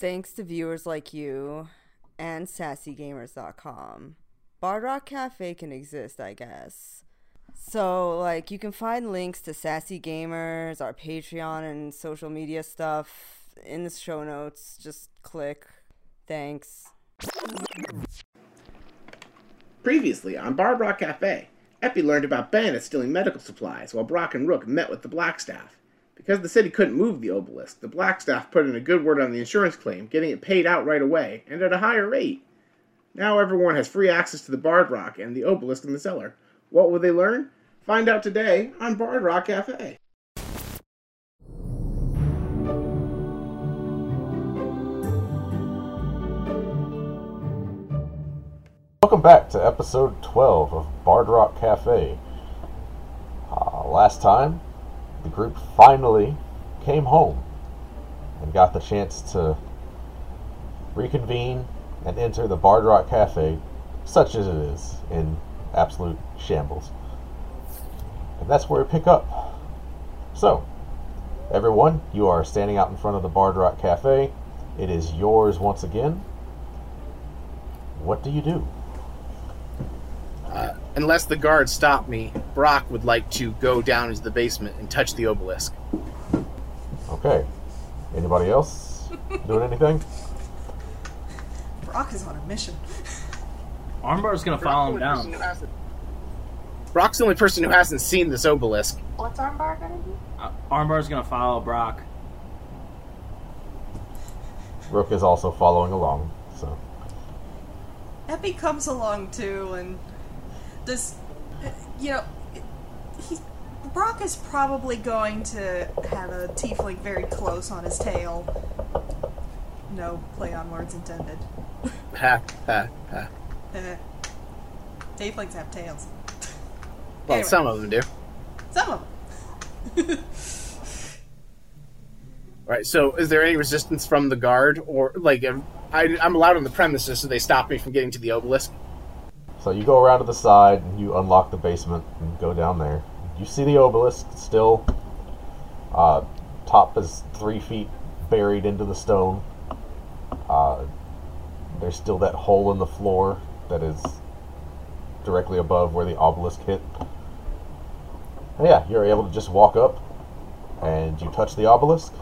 Thanks to viewers like you and sassygamers.com, Bard Rock Cafe can exist, I guess. So, like, you can find links to Sassy Gamers, our Patreon, and social media stuff in the show notes. Just click. Thanks. Previously on Bard Rock Cafe, Epi learned about bandits stealing medical supplies while Brock and Rook met with the Blackstaff. Because the city couldn't move the obelisk, the Blackstaff put in a good word on the insurance claim, getting it paid out right away and at a higher rate. Now everyone has free access to the Bard Rock and the obelisk in the cellar. What will they learn? Find out today on Bard Rock Cafe. Welcome back to episode 12 of Bard Rock Cafe. Uh, last time, the group finally came home and got the chance to reconvene and enter the Bard Rock Cafe, such as it is, in absolute shambles. And that's where we pick up. So, everyone, you are standing out in front of the Bard Rock Cafe. It is yours once again. What do you do? Uh, unless the guards stop me, Brock would like to go down into the basement and touch the obelisk. Okay. Anybody else doing anything? Brock is on a mission. Armbar's gonna follow him down. only person who hasn't- Brock's the only person who hasn't seen this obelisk. What's Armbar gonna do? Uh, Armbar's gonna follow Brock. Rook is also following along, so. Epi comes along too, and does you know he Brock is probably going to have a tiefling very close on his tail. No play on words intended. Ha, ha, ha. Eh. Tieflings have tails. Well, Anyway. some of them do. Some of them. Right. So, is there any resistance from the guard, or like, I, I'm allowed on the premises, so they stop me from getting to the obelisk? So you go around to the side and you unlock the basement and go down there. You see the obelisk still. Uh, top is three feet buried into the stone. Uh, there's still that hole in the floor that is directly above where the obelisk hit. And yeah, you're able to just walk up and you touch the obelisk.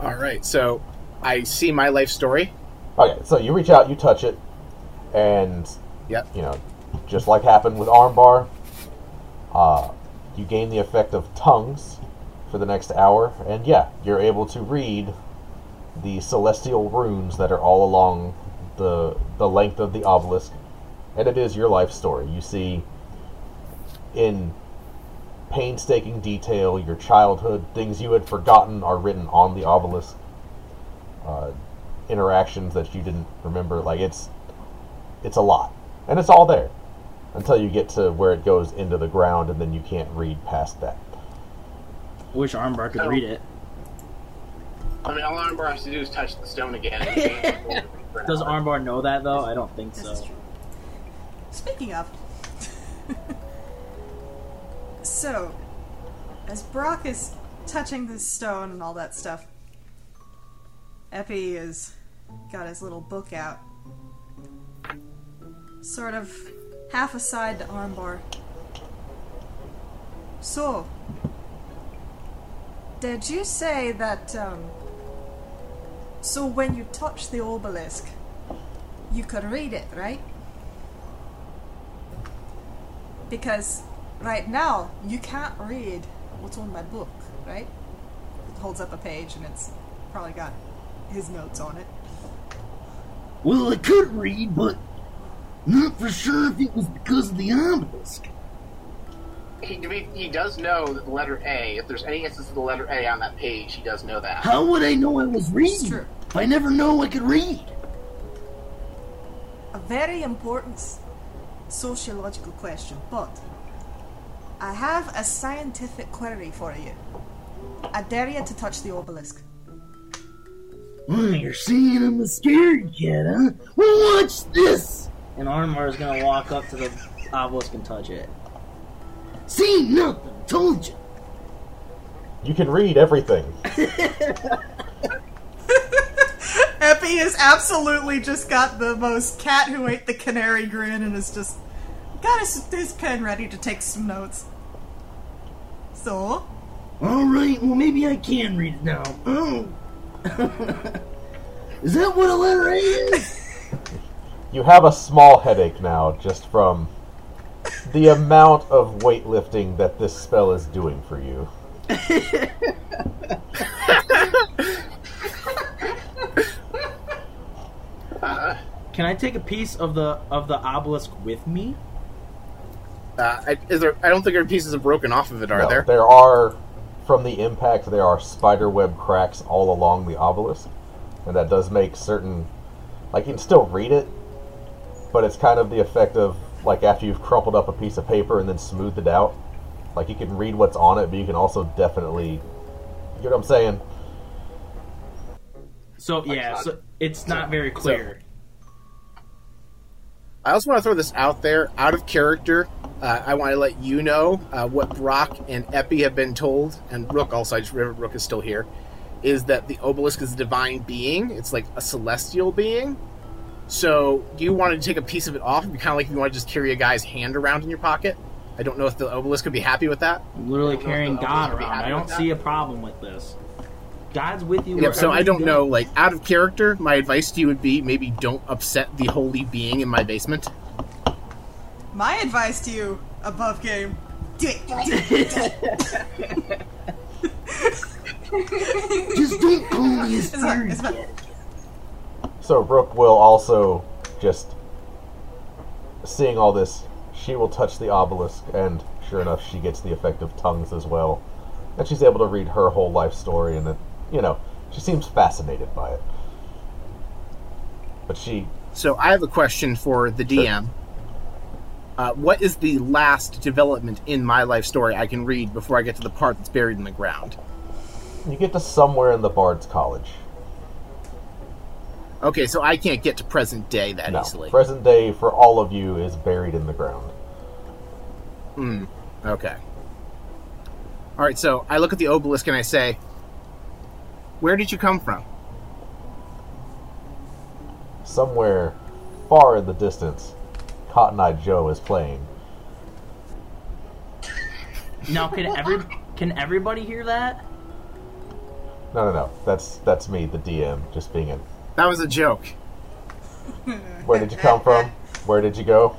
All right. So, I see my life story. Okay, so you reach out, you touch it, and Yep. you know, just like happened with Armbar, uh, you gain the effect of tongues for the next hour, and yeah, you're able to read the celestial runes that are all along the the length of the obelisk, and it is your life story. You see in painstaking detail your childhood, things you had forgotten are written on the obelisk. Uh, interactions that you didn't remember. Like it's it's a lot, and it's all there until you get to where it goes into the ground, and then you can't read past that. I Wish Armbar could Oh. read it. I mean, all Armbar has to do is touch the stone again. Does Armbar know that though? I don't think so. Speaking of. so, as Brock is touching the stone and all that stuff, Epi has got his little book out. Sort of half aside to Armbar. So, did you say that, um. So when you touch the obelisk, you could read it, right? Because right now you can't read what's on my book, right? It holds up a page and it's probably got his notes on it. Well, I could read, but not for sure if it was because of the obelisk. He, he does know that the letter A, if there's any instance of the letter A on that page, he does know that. How would I know I was reading? true. If I never know I could read. A very important sociological question, but I have a scientific query for you. I dare you to touch the obelisk. Well, you're saying I'm a scared cat, huh? Well, watch this! And Armbar's gonna walk up to the obelisk and touch it. See nothing, told you. You can read everything. Epi has absolutely just got the most cat who ate the canary grin and is just got his, his pen ready to take some notes. So, Alright, well, maybe I can read it now. Oh. is that what a letter A is? You have a small headache now just from the amount of weightlifting that this spell is doing for you. Can I take a piece of the of the obelisk with me? Uh, I, is there? I don't think there are pieces of broken off of it, are No, there? There are, from the impact, there are spiderweb cracks all along the obelisk, and that does make certain. Like you can still read it, but it's kind of the effect of like after you've crumpled up a piece of paper and then smoothed it out. Like you can read what's on it, but you can also definitely. You know what I'm saying? So yeah, so it's not very clear. I also want to throw this out there, out of character. Uh, I want to let you know uh, what Brock and Epi have been told, and Rook also. I just remember Rook is still here. Is that the obelisk is a divine being? It's like a celestial being. So, do you want to take a piece of it off? Be kind of like you want to just carry a guy's hand around in your pocket. I don't know if the obelisk would be happy with that. I'm literally I don't know carrying God obelisk would be around. I don't with that. see a problem with this. God's with you. Yeah, so I don't know. Like, out of character, my advice to you would be maybe don't upset the holy being in my basement. my advice to you, above game, do it. Do it. Just don't call me a It's fine, spirit it's fine. yet. So Rook will also just seeing all this, she will touch the obelisk, and sure enough, she gets the effect of tongues as well, and she's able to read her whole life story, and it, you know, she seems fascinated by it. But she, So I have a question for the DM. Uh, what is the last development in my life story I can read before I get to the part that's buried in the ground? you get to somewhere in the Bard's College. Okay, so I can't get to present day that No, easily. present day for all of you is buried in the ground. Hmm. Okay. All right, so I look at the obelisk and I say, "Where did you come from?" Somewhere far in the distance, Cotton Eye Joe is playing. Now can every can everybody hear that? No, no, no. That's that's me, the DM, just being a That was a joke. Where did you come from? Where did you go?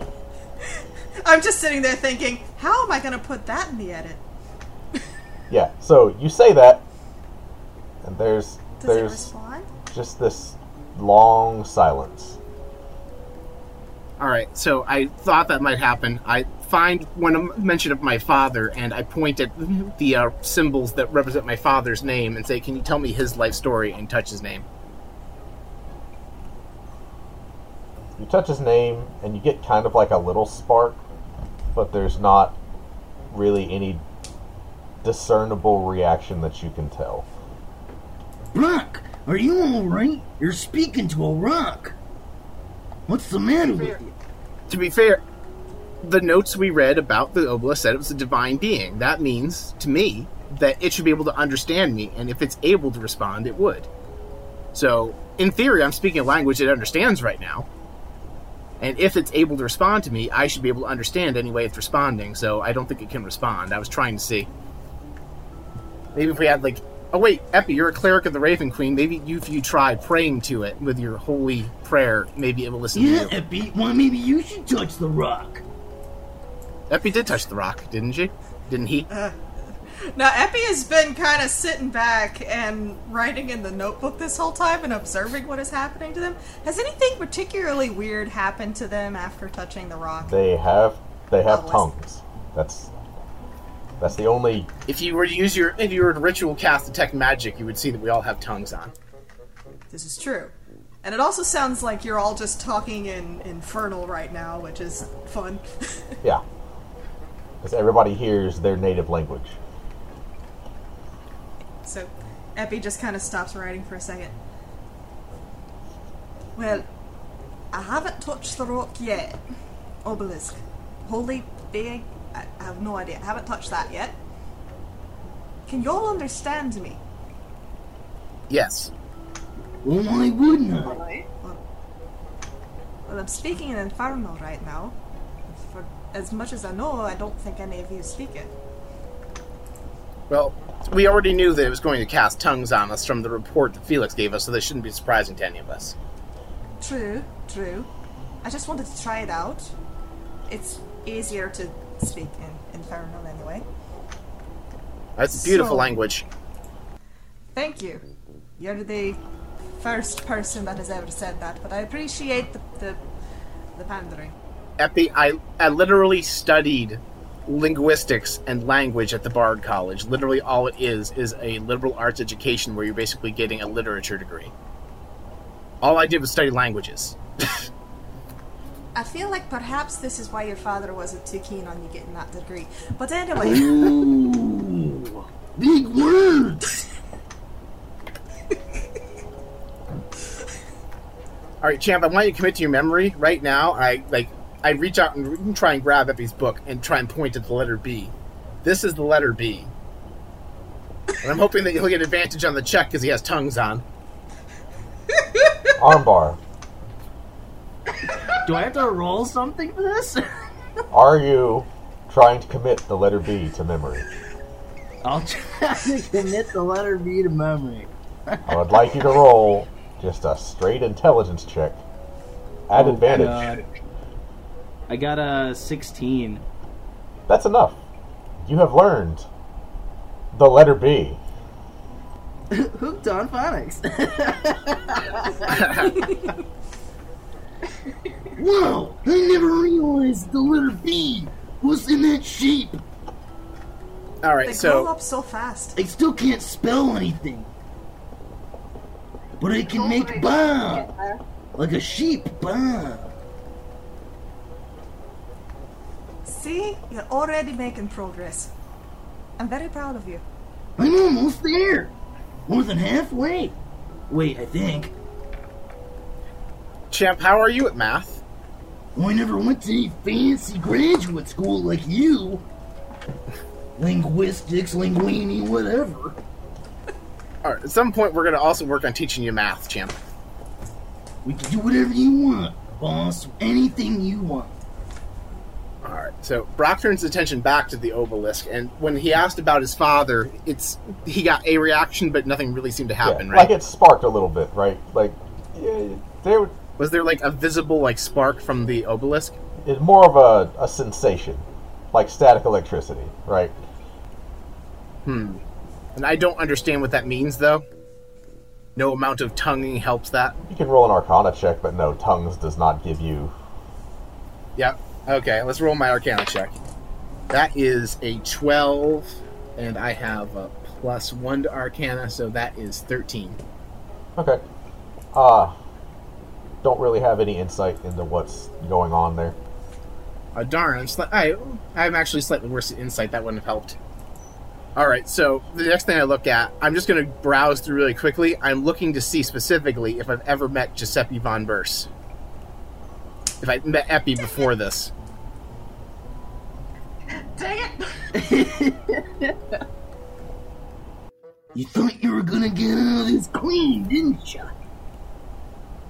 I'm just sitting there thinking, how am I going to put that in the edit? Yeah, so you say that, and there's Does it there's respond? just this long silence. All right, so I thought that might happen. I find when a mention of my father, and I point at the uh, symbols that represent my father's name and say, "Can you tell me his life story?" and touch his name. You touch his name, and you get kind of like a little spark, but there's not really any discernible reaction that you can tell. Brock, are you alright? You're speaking to a rock. What's the matter with you? To be fair, the notes we read about the obelisk said it was a divine being. That means, to me, that it should be able to understand me, and if it's able to respond, it would. So, in theory, I'm speaking a language it understands right now. And if it's able to respond to me, I should be able to understand any way it's responding, so I don't think it can respond. I was trying to see. Maybe if we had, like, oh wait, Epi, you're a cleric of the Raven Queen. Maybe you, if you try praying to it with your holy prayer, maybe it will listen Yeah, to you. Epi, well, maybe you should touch the rock. Epi did touch the rock, didn't she? Didn't he? Uh, Now, Epi has been kind of sitting back and writing in the notebook this whole time and observing what is happening to them. Has anything particularly weird happened to them after touching the rock? They have they have Oh, tongues. That's that's the only If you were to use your, if you were to ritual cast detect magic, you would see that we all have tongues on. This is true. And it also sounds like you're all just talking in Infernal right now, which is fun. yeah. Because everybody hears their native language. So, Epi just kind of stops writing for a second. Well, I haven't touched the rock yet. Obelisk. Holy being. I, I have no idea. I haven't touched that yet. Can y'all understand me? Yes. Well, why wouldn't I? Really? Well, I'm speaking in Infernal right now. For as much as I know, I don't think any of you speak it. Well, we already knew that it was going to cast tongues on us from the report that Felix gave us, so this shouldn't be surprising to any of us. True, true. I just wanted to try it out. It's easier to speak in Infernal anyway. That's a beautiful So- language. Thank you. You're the first person that has ever said that, but I appreciate the the, the pandering. Epi, I, I literally studied linguistics and language at the Bard College. Literally, all it is is a liberal arts education where you're basically getting a literature degree. All I did was study languages. I feel like perhaps this is why your father wasn't too keen on you getting that degree. But anyway, Ooh, big words. All right, champ, I want you to commit to your memory right now. I like, I reach out and try and grab Epi's book and try and point at the letter B. This is the letter B. And I'm hoping that he'll get advantage on the check because he has tongues on. Armbar, Do I have to roll something for this? are you trying to commit the letter B to memory? I'll try to commit the letter B to memory. I would like you to roll just a straight intelligence check. At Oh, advantage. God. I got a 16. That's enough. You have learned the letter B. Hooked on phonics. Wow, I never realized the letter B was in that shape. All right, they grow so up so fast. I still can't spell anything. But I can make Totally ba, like a sheep, ba. See, you're already making progress. I'm very proud of you. I'm almost there. More than halfway. Wait, I think. champ, how are you at math? Well, I never went to any fancy graduate school like you. Linguistics, linguini, whatever. All right, at some point we're gonna also work on teaching you math, champ. We can do whatever you want, boss. Anything you want. All right, so Brock turns his attention back to the obelisk, and when he asked about his father, it's he got a reaction, but nothing really seemed to happen, Yeah, right? Like it sparked a little bit, right? Like yeah, there, Was there like a visible like spark from the obelisk? it's more of a, a sensation, like static electricity, right? Hmm. And I don't understand what that means, though. No amount of tonguing helps that. You can roll an Arcana check, but no, tongues does not give you. Yep. Okay, let's roll my Arcana check. That is a 12, and I have a plus 1 to Arcana, so that is 13. Okay. Uh, don't really have any insight into what's going on there. Uh, darn, I'm, sli- I, I'm actually slightly worse at insight. That wouldn't have helped. Alright, so the next thing I look at, I'm just going to browse through really quickly. I'm looking to see specifically if I've ever met Giuseppe von Burs. If I met Epi before this. Dang it! You thought you were gonna get out of this clean, didn't you?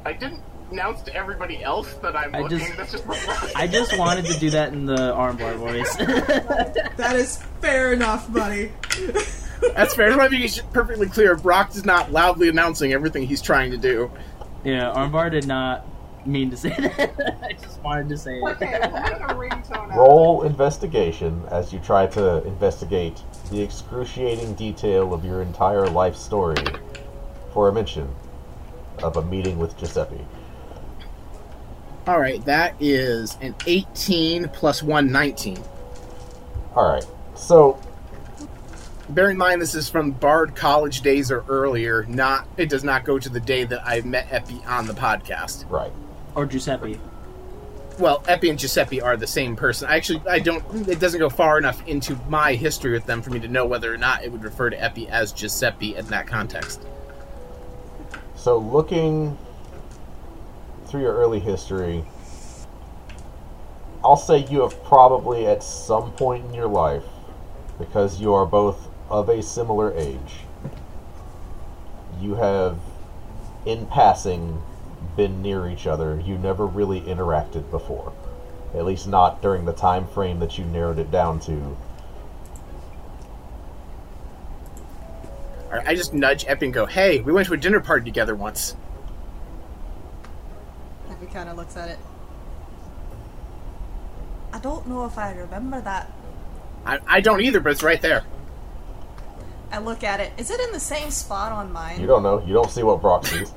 I didn't announce to everybody else that I'm I looking. just- That's just I just wanted to do that in the armbar voice. That is fair enough, buddy. That's fair. I want to be perfectly clear. Brock is not loudly announcing everything he's trying to do. yeah, armbar did not mean to say that. I just wanted to say Okay, it. we'll make a ringtone out Roll investigation as you try to investigate the excruciating detail of your entire life story for a mention of a meeting with Giuseppe. All right, that is an 18 plus 1, 19. All right. So Bear in mind, this is from Bard College days or earlier. Not, it does not go to the day that I met Epi on the podcast. right. Or Giuseppe. Well, Epi and Giuseppe are the same person. I actually, I don't. It doesn't go far enough into my history with them for me to know whether or not it would refer to Epi as Giuseppe in that context. So looking through your early history, I'll say you have probably at some point in your life, because you are both of a similar age, you have in passing, been near each other. You never really interacted before. At least not during the time frame that you narrowed it down to. I just nudge Epi and go, "Hey, we went to a dinner party together once." Epi kind of looks at it. I don't know if I remember that. I, I don't either, but it's right there. I look at it. Is it in the same spot on mine? You don't know. You don't see what Brock sees.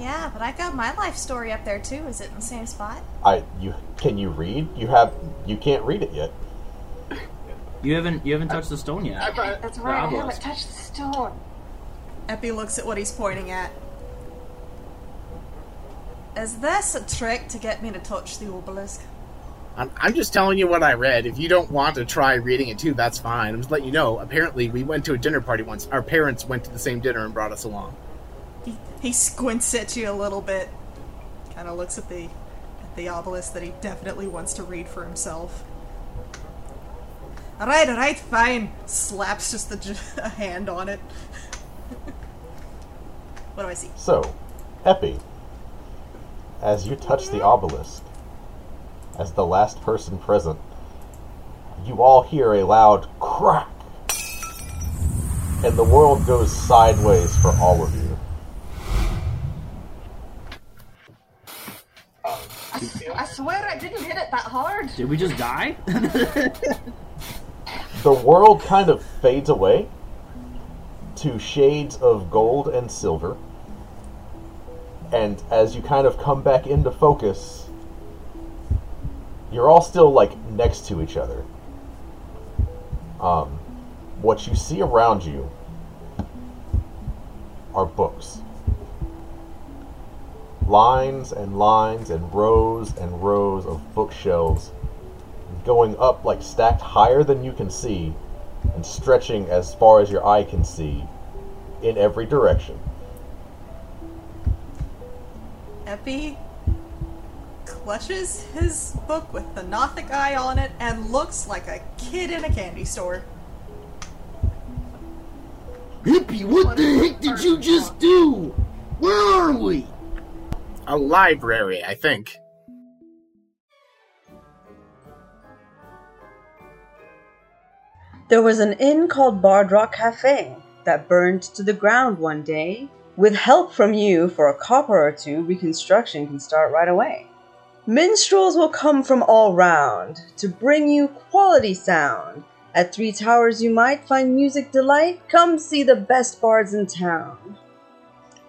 Yeah, but I got my life story up there too. Is it in the same spot? I you can you read? You have you can't read it yet. You haven't you haven't touched the stone yet. That's The right, I obelisk. haven't touched the stone. Epi looks at what he's pointing at. Is this a trick to get me to touch the obelisk? I'm, I'm just telling you what I read. If you don't want to try reading it too, that's fine. I'm just letting you know. Apparently, we went to a dinner party once. Our parents went to the same dinner and brought us along. He, squints at you a little bit. Kind of looks at the at the obelisk that he definitely wants to read for himself. All right, all right, fine. Slaps just a hand on it. what do I see? So, Epi, as you touch the obelisk, as the last person present, you all hear a loud crack, and the world goes sideways for all of you. I, s- I swear I didn't hit it that hard. Did we just die? The world kind of fades away to shades of gold and silver. And as you kind of come back into focus, you're all still like next to each other. Um, what you see around you are books. Lines and lines and rows and rows of bookshelves going up like stacked higher than you can see and stretching as far as your eye can see in every direction. Epi clutches his book with the Nothic eye on it and looks like a kid in a candy store. Hippie, what the heck did you just do? Where are we? A library, I think. There was an inn called Bard Rock Cafe that burned to the ground one day. With help from you for a copper or two, reconstruction can start right away. Minstrels will come from all round to bring you quality sound. At Three Towers, you might find music delight. Come see the best bards in town.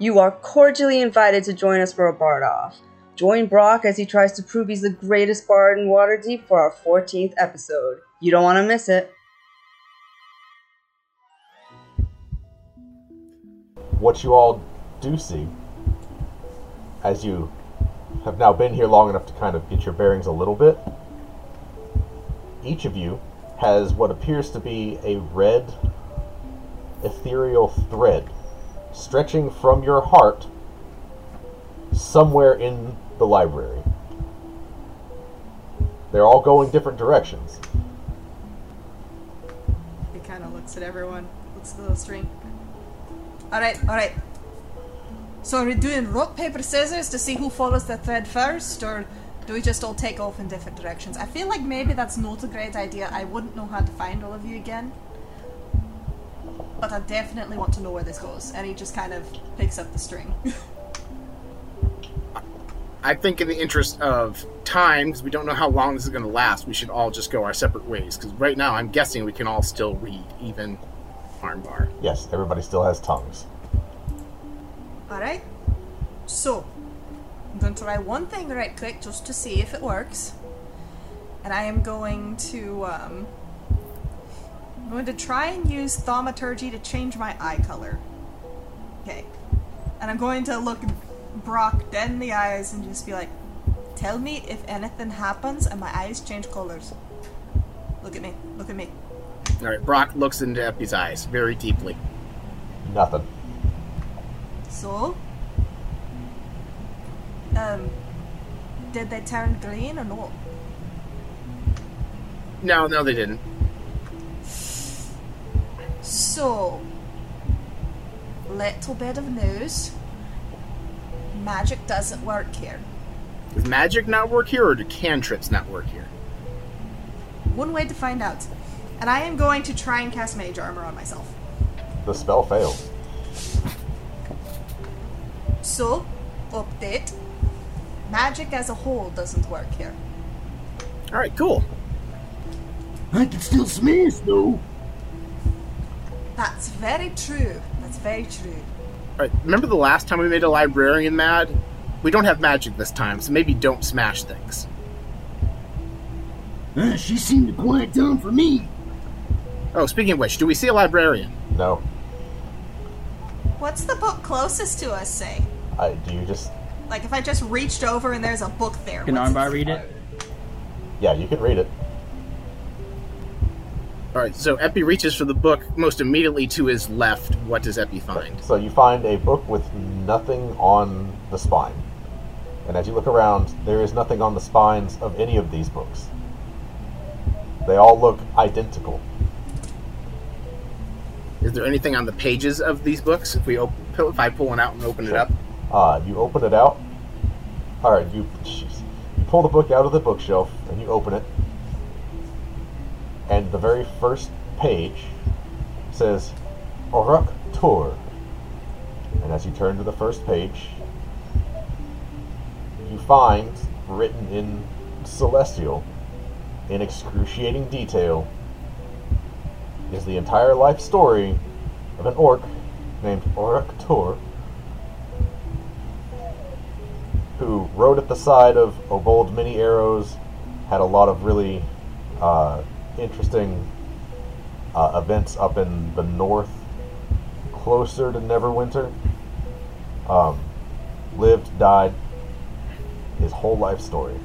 You are cordially invited to join us for a bard off. Join Brock as he tries to prove he's the greatest bard in Waterdeep for our 14th episode. You don't want to miss it. What you all do see, as you have now been here long enough to kind of get your bearings a little bit, each of you has what appears to be a red ethereal thread stretching from your heart somewhere in the library. They're all going different directions. He kind of looks at everyone, looks at the little string. Alright, alright. So are we doing rock, paper, scissors to see who follows the thread first, or do we just all take off in different directions? I feel like maybe that's not a great idea. I wouldn't know how to find all of you again. But I definitely want to know where this goes. And he just kind of picks up the string. I think, in the interest of time, because we don't know how long this is going to last, we should all just go our separate ways. Because right now, I'm guessing we can all still read, even Armbar. Yes, everybody still has tongues. Alright. So, I'm going to try one thing right quick just to see if it works. And I am going to, um. I'm going to try and use thaumaturgy to change my eye color. Okay. And I'm going to look Brock dead in the eyes and just be like, Tell me if anything happens and my eyes change colors. Look at me. Look at me. All right, Brock looks into Epi's eyes very deeply. Nothing. So, um, did they turn green or not? No, no, they didn't. So, little bit of news. Magic doesn't work here. Does magic not work here, or do cantrips not work here? One way to find out. And I am going to try and cast mage armor on myself. The spell fails. So, update. Magic as a whole doesn't work here. All right, cool. I can still smash though. That's very true. That's very true. All right, remember the last time we made a librarian mad? We don't have magic this time, so maybe don't smash things. Uh, she seemed to quiet down for me. Oh, speaking of which, do we see a librarian? No. What's the book closest to us say? I, do you just. Like if I just reached over and there's a book there. Can what's Armbar read say? it? Yeah, you can read it. All right, so Epi reaches for the book most immediately to his left. What does Epi find? So you find a book with nothing on the spine. And as you look around, there is nothing on the spines of any of these books. They all look identical. Is there anything on the pages of these books? If we op- if I pull one out and open it up, Uh, you open it out. All right, you you pull the book out of the bookshelf and you open it, and the very first page says Oruk Tor. And as you turn to the first page, you find written in Celestial, in excruciating detail, is the entire life story of an orc named Oruk Tor who rode at the side of Obould Many-Arrows, had a lot of really uh, interesting uh, events up in the north, closer to Neverwinter. Um, lived, died, his whole life story.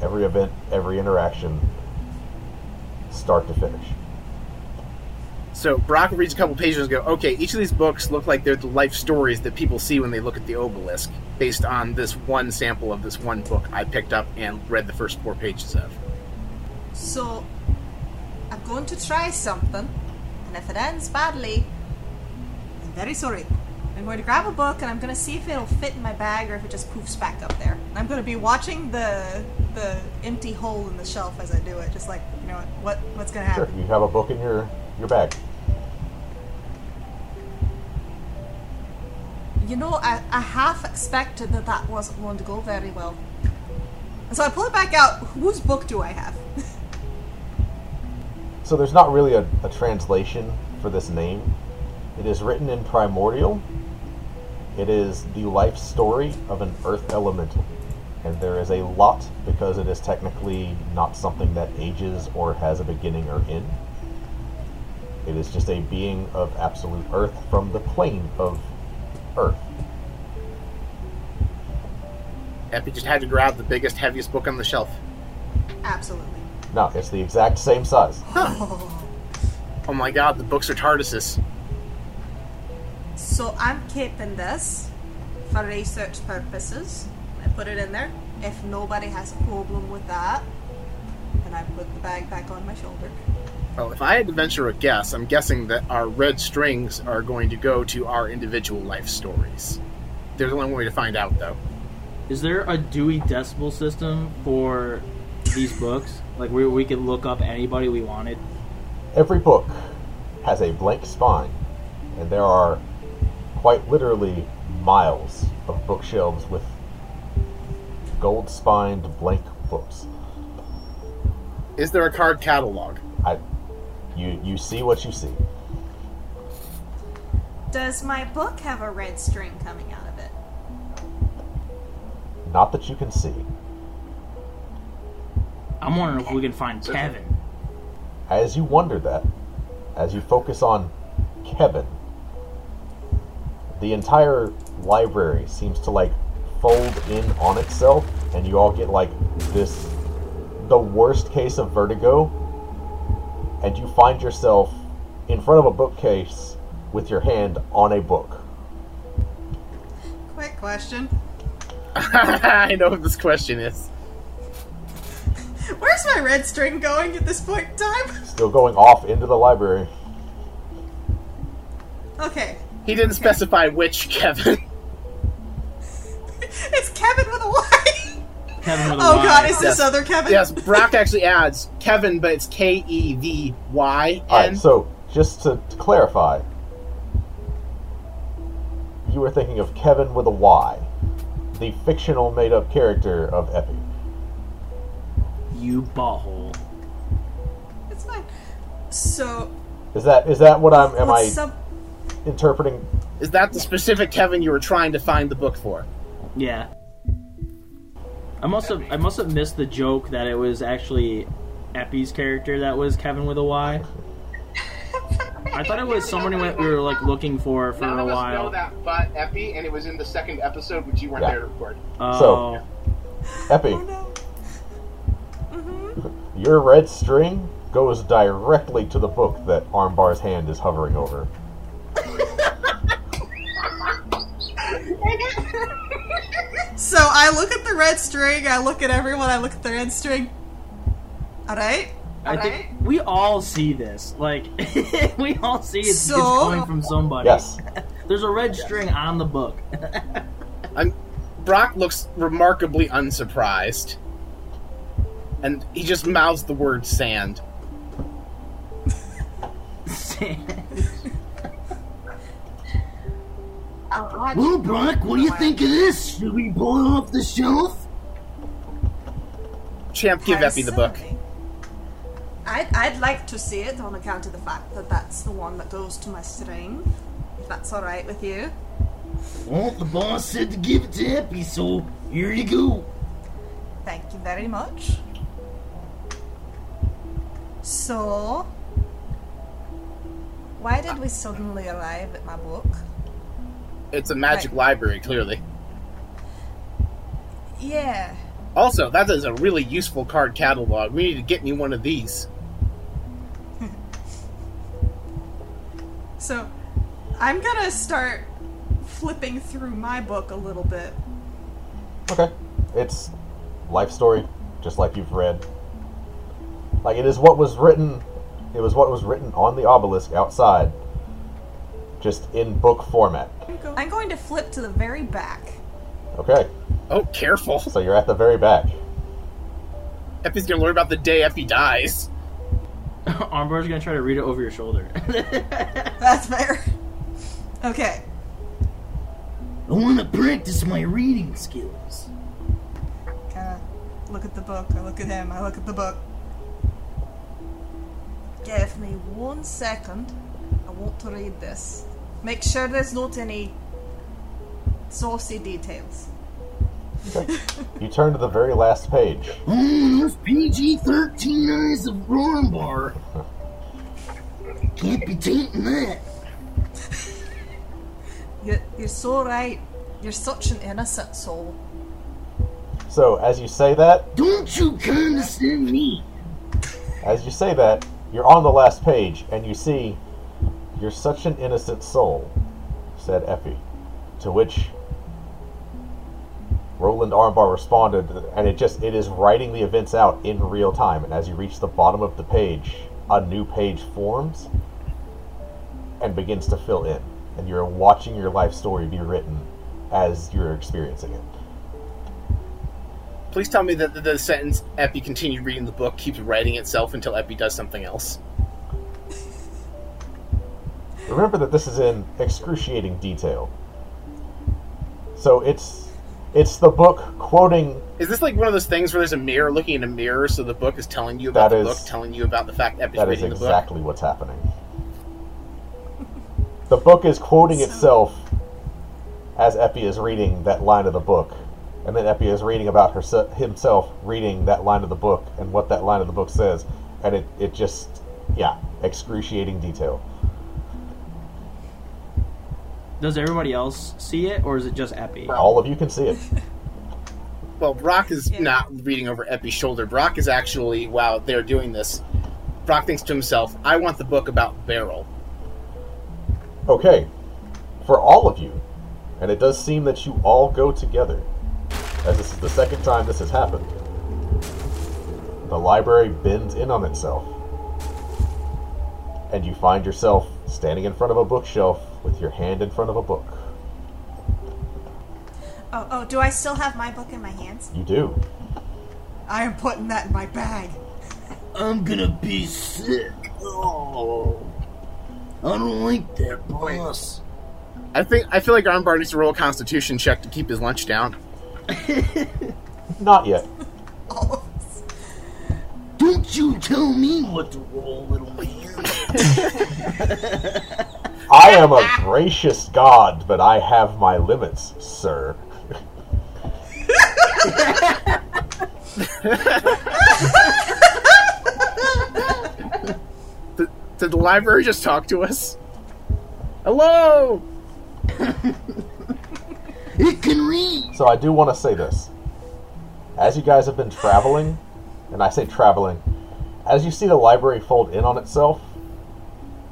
Every event, every interaction, start to finish. so Brock reads a couple pages and go, okay, each of these books look like they're the life stories that people see when they look at the obelisk, based on this one sample of this one book I picked up and read the first four pages of. So, I'm going to try something, and if it ends badly, I'm very sorry. I'm going to grab a book and I'm going to see if it'll fit in my bag or if it just poofs back up there. I'm going to be watching the the empty hole in the shelf as I do it, just like you know what what what's going to happen. Sure, you have a book in your your bag. You know, I, I half expected that that wasn't going to go very well. So I pull it back out. Whose book do I have? So there's not really a, a translation for this name. It is written in primordial. It is the life story of an earth elemental. And there is a lot because it is technically not something that ages or has a beginning or end. It is just a being of absolute earth from the plane of earth. Epi just had to grab the biggest, heaviest book on the shelf. Absolutely. No, it's the exact same size. Oh my god, the books are TARDISes. So I'm keeping this for research purposes. I put it in there. If nobody has a problem with that, then I put the bag back on my shoulder. Well, if I had to venture a guess, I'm guessing that our red strings are going to go to our individual life stories. There's only one way to find out, though. Is there a Dewey Decimal System for these books? Like where we could look up anybody we wanted? Every book has a blank spine, and there are quite literally miles of bookshelves with gold spined blank books. Is there a card catalog? I, you, you see what you see. Does my book have a red string coming out of it? Not that you can see. I'm wondering if we can find Kevin. As you wonder that, as you focus on Kevin, the entire library seems to like fold in on itself, and you all get like this the worst case of vertigo, and you find yourself in front of a bookcase with your hand on a book. Quick question. I know what this question is. Where's my red string going at this point in time? Still going off into the library. Okay. He didn't specify which Kevin. It's Kevin with a Y. Kevin with a Oh Y. god, is this other Kevin? yes, Brock actually adds Kevin, but it's K E V Y All right, so just to, to clarify, you were thinking of Kevin with a Y, the fictional made-up character of Epi. You butthole. It's fine. So, Is that is that what I'm? Am I what's sub- interpreting? Is that the specific Kevin you were trying to find the book for? Yeah. I must have I must have missed the joke that it was actually Epi's character that was Kevin with a Y. I thought it was someone we we were like looking for for None a of us while. know that but Epi, and it was in the second episode, which you weren't Yeah. there to record. Oh, Epi, Oh no. Your red string goes directly to the book that Armbar's hand is hovering over. So I look at the red string, I look at everyone, I look at the red string. Alright? I think we all see this. Like we all see it's, it's coming from somebody. Yes. There's a red string on the book. I'm, Brock looks remarkably unsurprised, and he just mouths the word "sand." I'll. Well, Brock, what do you think of this? Should we pull it off the shelf? Champ, give Epi the book. I'd, I'd like to see it on account of the fact that that's the one that goes to my string. If that's alright with you. Well, the boss said to give it to Epi, so here you go. Thank you very much. So, why did we suddenly arrive at my book? It's a magic Right. library, clearly. Yeah, Also, that is a really useful card catalog. We need to get me one of these. so I'm gonna start flipping through my book a little bit. Okay. It's life story, just like you've read. Like it is what was written. It was what was written on the obelisk outside, just in book format. I'm going to flip to the very back. Okay. Oh, careful! So you're at the very back. Epi's gonna learn about the day Epi dies. Armbar's gonna try to read it over your shoulder. That's fair. Okay. I want to practice my reading skills. Kinda look at the book. I look at him. I look at the book. Give me one second. I want to read this. Make sure there's not any saucy details. You turn to the very last page. Those PG 13 eyes of Rormbar. Can't be tainting that. You're, you're so right. You're such an innocent soul. So as you say that, Don't you condescend me. as you say that, you're on the last page and you see, "You're such an innocent soul," said Effie. To which Roland Armbar responded, and it just it is writing the events out in real time. And as you reach the bottom of the page, a new page forms and begins to fill in, and you're watching your life story be written as you're experiencing it. Please tell me that the, the sentence Epi continued reading the book keeps writing itself until Epi does something else. Remember that this is in excruciating detail. So it's it's the book quoting Is this like one of those things where there's a mirror looking in a mirror, so the book is telling you about That the is- book, telling you about the fact Epi's that is reading the book? exactly what's happening. The book is quoting itself as Epi is reading that line of the book, and then Epi is reading about herse- himself reading that line of the book and what that line of the book says, and it, it just yeah excruciating detail. Does everybody else see it, or is it just Epi? All of you can see it. Well, Brock is Yeah. not reading over Epi's shoulder. Brock is actually, while they're doing this, Brock thinks to himself, I want the book about Beryl. Okay, for all of you, and it does seem that you all go together, as this is the second time this has happened. The library bends in on itself, and you find yourself standing in front of a bookshelf with your hand in front of a book. Oh, oh, do I still have my book in my hands? You do. I am putting that in my bag. I'm gonna be sick. Oh, I don't like that, boss. I think I feel like Armbar needs to roll a Constitution check to keep his lunch down. Not yet. All of us. Don't you tell me what to roll, little man. I am a gracious god, but I have my limits, sir. Did, did the library just talk to us? Hello. It can read. So I do want to say this. As you guys have been traveling, and I say traveling, as you see the library fold in on itself,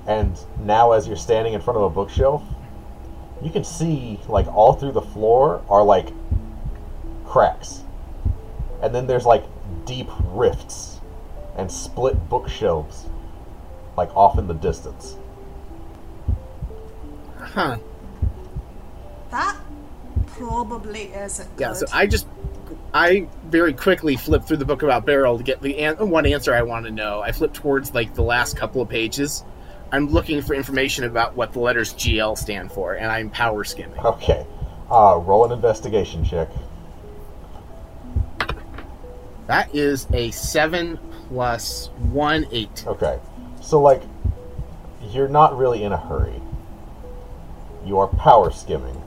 and now as you're standing in front of a bookshelf, you can see, like, all through the floor are, like, cracks. And then there's, like, deep rifts and split bookshelves, like, off in the distance. Huh. That probably isn't Yeah. good. So I just I very quickly flipped through the book about Beryl to get the an- one answer I want to know. I flipped towards like the last couple of pages. I'm looking for information about what the letters GL stand for, and I'm power skimming. Okay. Uh, roll an investigation check. That is a seven plus one eight. Okay. So, like, you're not really in a hurry. You are power skimming.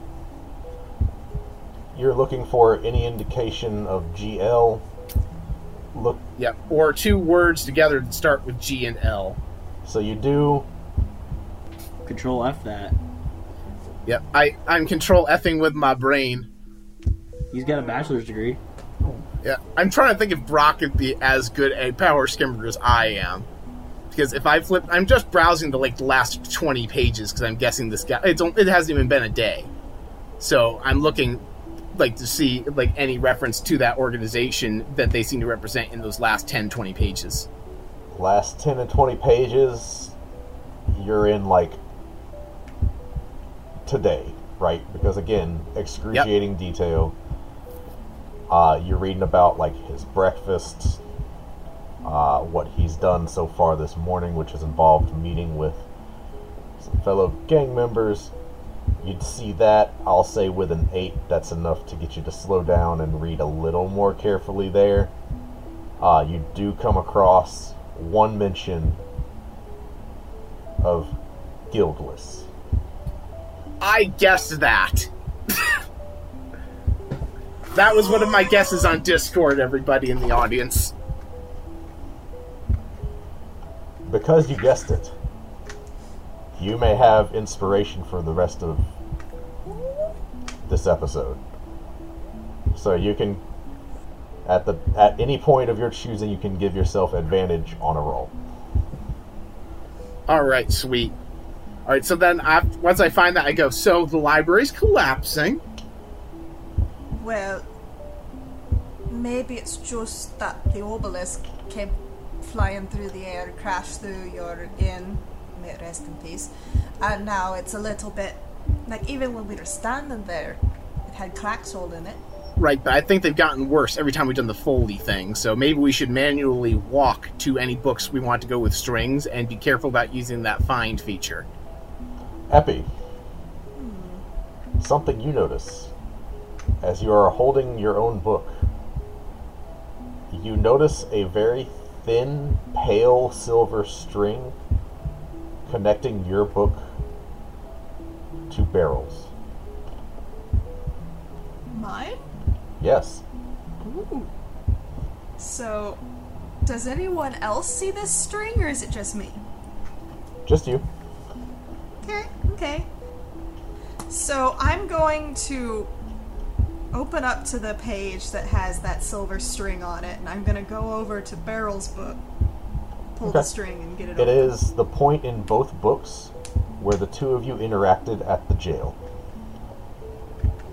You're looking for any indication of GL. Look, Yep. Or two words together that start with G and L. so you do. Control F that. Yep. I I'm control effing with my brain. He's got a bachelor's degree. Yeah. I'm trying to think if Brock would be as good a power skimmer as I am. Because if I flip, I'm just browsing the like last 20 pages because I'm guessing this guy. It's on- it hasn't even been a day, so I'm looking like to see like any reference to that organization that they seem to represent in those last 10, 20 pages. Last 10 and 20 pages, you're in, like, today, right? Because, again, excruciating detail. Uh, you're reading about, like, his breakfast, uh, what he's done so far this morning, which has involved meeting with some fellow gang members. You'd see that, I'll say with an 8, that's enough to get you to slow down and read a little more carefully there. Uh, you do come across one mention of guildless. I guessed that. that was one of my guesses on Discord. Everybody in the audience. Because you guessed it, you may have inspiration for the rest of this episode. So you can at the at any point of your choosing you can give yourself advantage on a roll. All right, sweet. All right, so then I, once I find that, I go. So the library's collapsing. Well, maybe it's just that the obelisk came flying through the air, crashed through your inn, may rest in peace, and now it's a little bit like even when we were standing there, it had cracks all in it. Right, but I think they've gotten worse every time we've done the Foley thing. So maybe we should manually walk to any books we want to go with strings and be careful about using that find feature. Epi, something you notice as you are holding your own book. You notice a very thin, pale silver string connecting your book to Beryl's. Mine? Yes. Ooh. So, does anyone else see this string, or is it just me? Just you. Okay, okay. So I'm going to open up to the page that has that silver string on it, and I'm going to go over to Beryl's book, pull the string, and get it. It open. is the point in both books where the two of you interacted at the jail.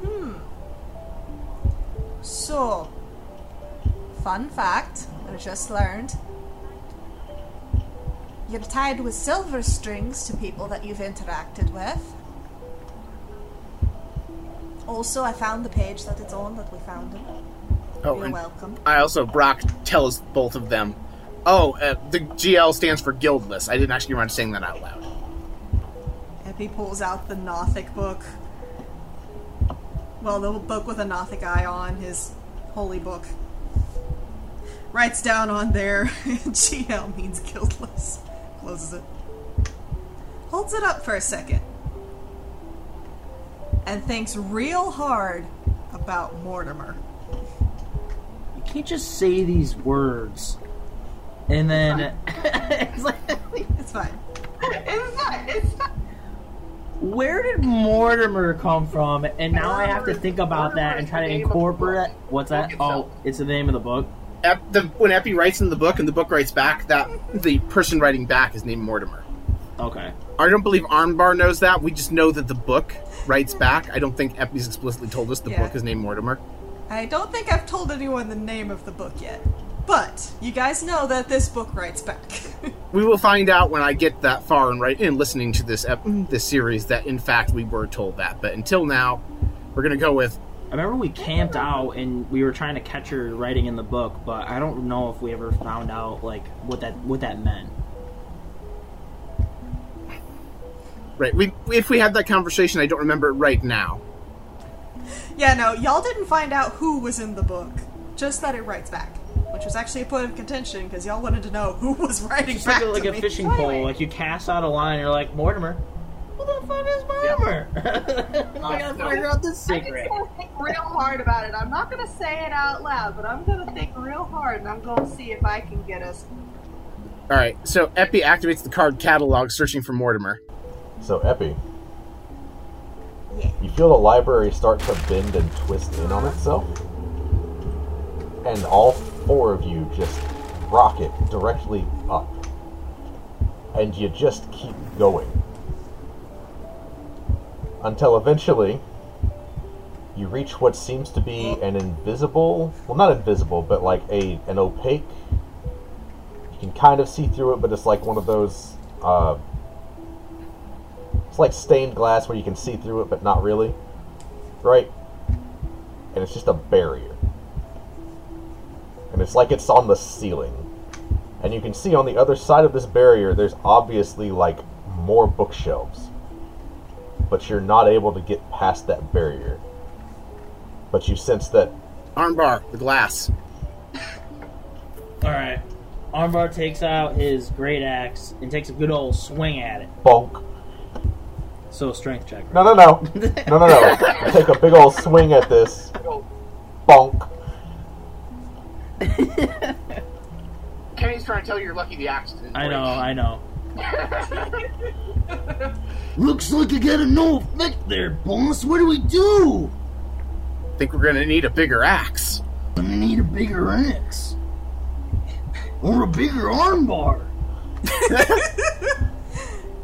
Hmm. So, fun fact that I just learned. You're tied with silver strings to people that you've interacted with. Also, I found the page that it's on that we found him. Oh, You're and welcome. I also Brock tells both of them. Oh, uh, the GL stands for guildless. I didn't actually get around saying that out loud. Epi pulls out the Nothic book. Well, the book with a Nothic eye on, his holy book. Writes down on there, GL means guildless. Closes it. Holds it up for a second. And thinks real hard about Mortimer. You can't just say these words and then it's like, It's fine. It's not. It's not. where did Mortimer come from? And now I have to think about that and try to incorporate. What's that? Oh, it's the name of the book. Ep, the, when Epi writes in the book and the book writes back, that the person writing back is named Mortimer. Okay. I don't believe Armbar knows that. We just know that the book writes back. I don't think Epi's explicitly told us the Yeah. book is named Mortimer. I don't think I've told anyone the name of the book yet. But you guys know that this book writes back. We will find out when I get that far and right in listening to this ep- mm-hmm. this series that in fact we were told that. But until now, we're gonna go with I remember we camped out and we were trying to catch her writing in the book, but I don't know if we ever found out like what that what that meant. right. We if we had that conversation, I don't remember it right now. yeah, no, y'all didn't find out who was in the book, just that it writes back. Which was actually a point of contention because y'all wanted to know who was writing It's back like, a- like to a me. fishing pole. Like you cast out a line, you're like Mortimer. Who the fuck is Mortimer? Oh now I gotta figure out this secret. I'm secret. gonna think real hard about it. I'm not gonna say it out loud, but I'm gonna think real hard, and I'm gonna see if I can get us. All right. So Epi activates the card catalog, searching for Mortimer. So, Epi, Yeah. you feel the library start to bend and twist in on itself, and all four of you just rocket directly up, and you just keep going. Until eventually you reach what seems to be an invisible well not invisible but like a an opaque you can kind of see through it but it's like one of those uh it's like stained glass where you can see through it but not really right? And it's just a barrier and it's like it's on the ceiling and you can see on the other side of this barrier there's obviously like more bookshelves but you're not able to get past that barrier but you sense that Armbar, the glass. All right. Armbar takes out his great axe and takes a good old swing at it. bonk So strength check. no no no no no no you take a big old swing at this bonk Kenny's trying to tell you you're lucky the axe didn't I know, I know. Looks like I got a no effect there, boss. What do we do? think we're gonna need a bigger axe. I'm gonna need a bigger axe. Or a bigger armbar.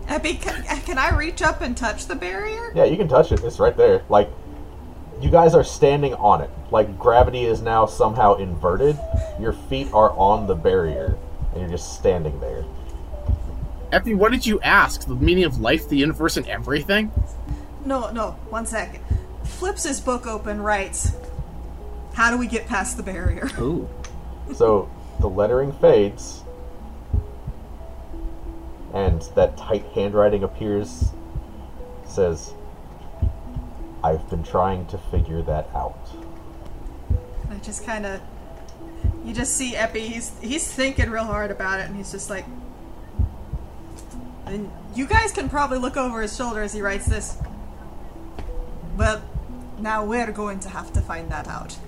Epi, can, can I reach up and touch the barrier? yeah you can touch it it's right there like you guys are standing on it like gravity is now somehow inverted your feet are on the barrier and you're just standing there Epi, what did you ask? The meaning of life, the universe, and everything? No, no, one second. Flips his book open, writes, How do we get past the barrier? Ooh. So the lettering fades, and that tight handwriting appears. Says, "I've been trying to figure that out." I just kind of, you just see Epi. He's he's thinking real hard about it, and he's just like, and you guys can probably look over his shoulder as he writes this. Well, now we're going to have to find that out.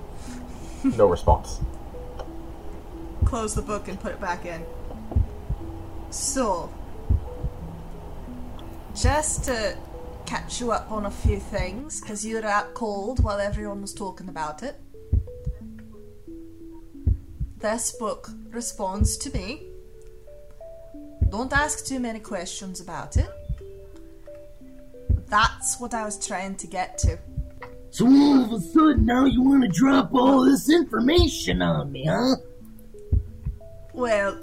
No response. Close the book and put it back in. So, just to catch you up on a few things, because you were out cold while everyone was talking about it. This book responds to me. Don't ask too many questions about it. That's what I was trying to get to. So all of a sudden now you want to drop all this information on me, huh? Well,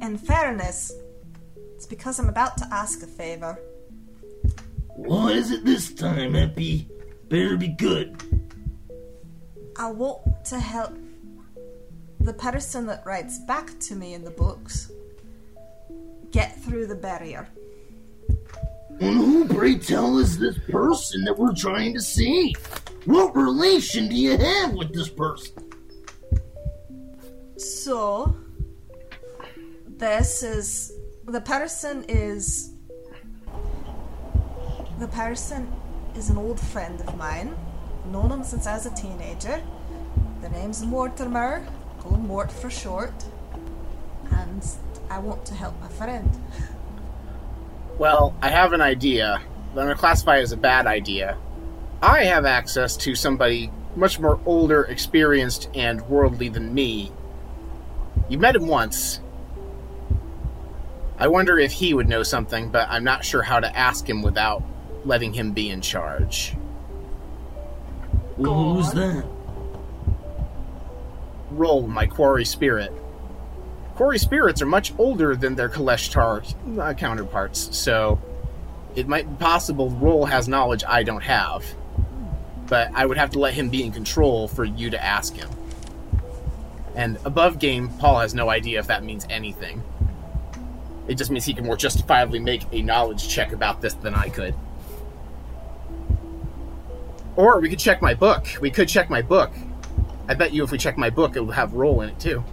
in fairness, because I'm about to ask a favor. What is it this time, Epi? Better be good. I want to help the person that writes back to me in the books get through the barrier. And who, pray tell, is this person that we're trying to save? What relation do you have with this person? So, this is the person is the person is an old friend of mine. Known him since I was a teenager. The name's Mortimer. Call him Mort for short. And I want to help my friend. Well, I have an idea, but I'm going to classify as a bad idea. I have access to somebody much more older, experienced, and worldly than me. You met him once. I wonder if he would know something, but I'm not sure how to ask him without letting him be in charge. Well, who's that? Roll my quori spirit. Quori spirits are much older than their Kalashtar uh, counterparts, so it might be possible Roll has knowledge I don't have. But I would have to let him be in control for you to ask him. And above game, Paul has no idea if that means anything. It just means he can more justifiably make a knowledge check about this than I could. Or we could check my book. We could check my book. I bet you if we check my book, it will have roll in it too.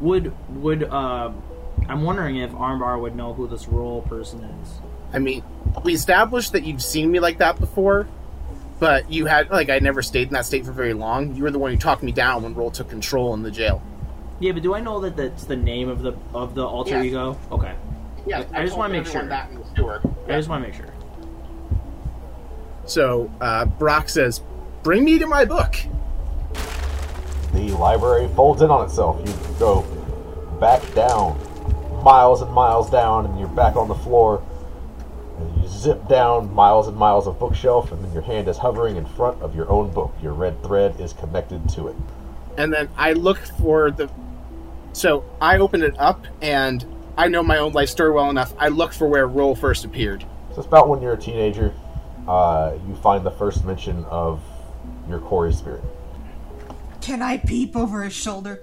Would would uh, I'm wondering if Armbar would know who this roll person is. I mean, we established that you've seen me like that before, but you had like I never stayed in that state for very long. You were the one who talked me down when Roll took control in the jail. Yeah, but do I know that that's the name of the of the alter Yes. ego? Okay, Yeah, I just wanna make sure. That in the sewer. I just want to make sure. So uh, Brock says, "Bring me to my book." The library folds in on itself. You go back down, miles and miles down, and you're back on the floor. And you zip down miles and miles of bookshelf, and then your hand is hovering in front of your own book. Your red thread is connected to it. and then I look for the. So I open it up, and I know my own life story well enough. I look for where Roll first appeared. So it's about when you're a teenager. Uh, you find the first mention of your quori spirit. Can I peep over his shoulder?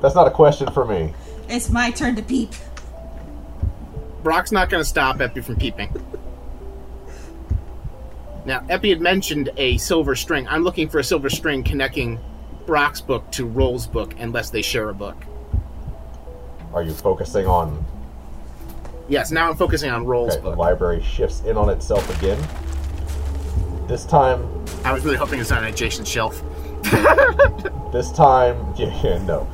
That's not a question for me. It's my turn to peep. Brock's not going to stop Epi from peeping. Now, Epi had mentioned a silver string. I'm looking for a silver string connecting Brock's book to Roll's book, unless they share a book. Are you focusing on Yes, now I'm focusing on Roll's okay, the library shifts in on itself again? This time I was really hoping it's on an adjacent shelf. This time, yeah, yeah, no.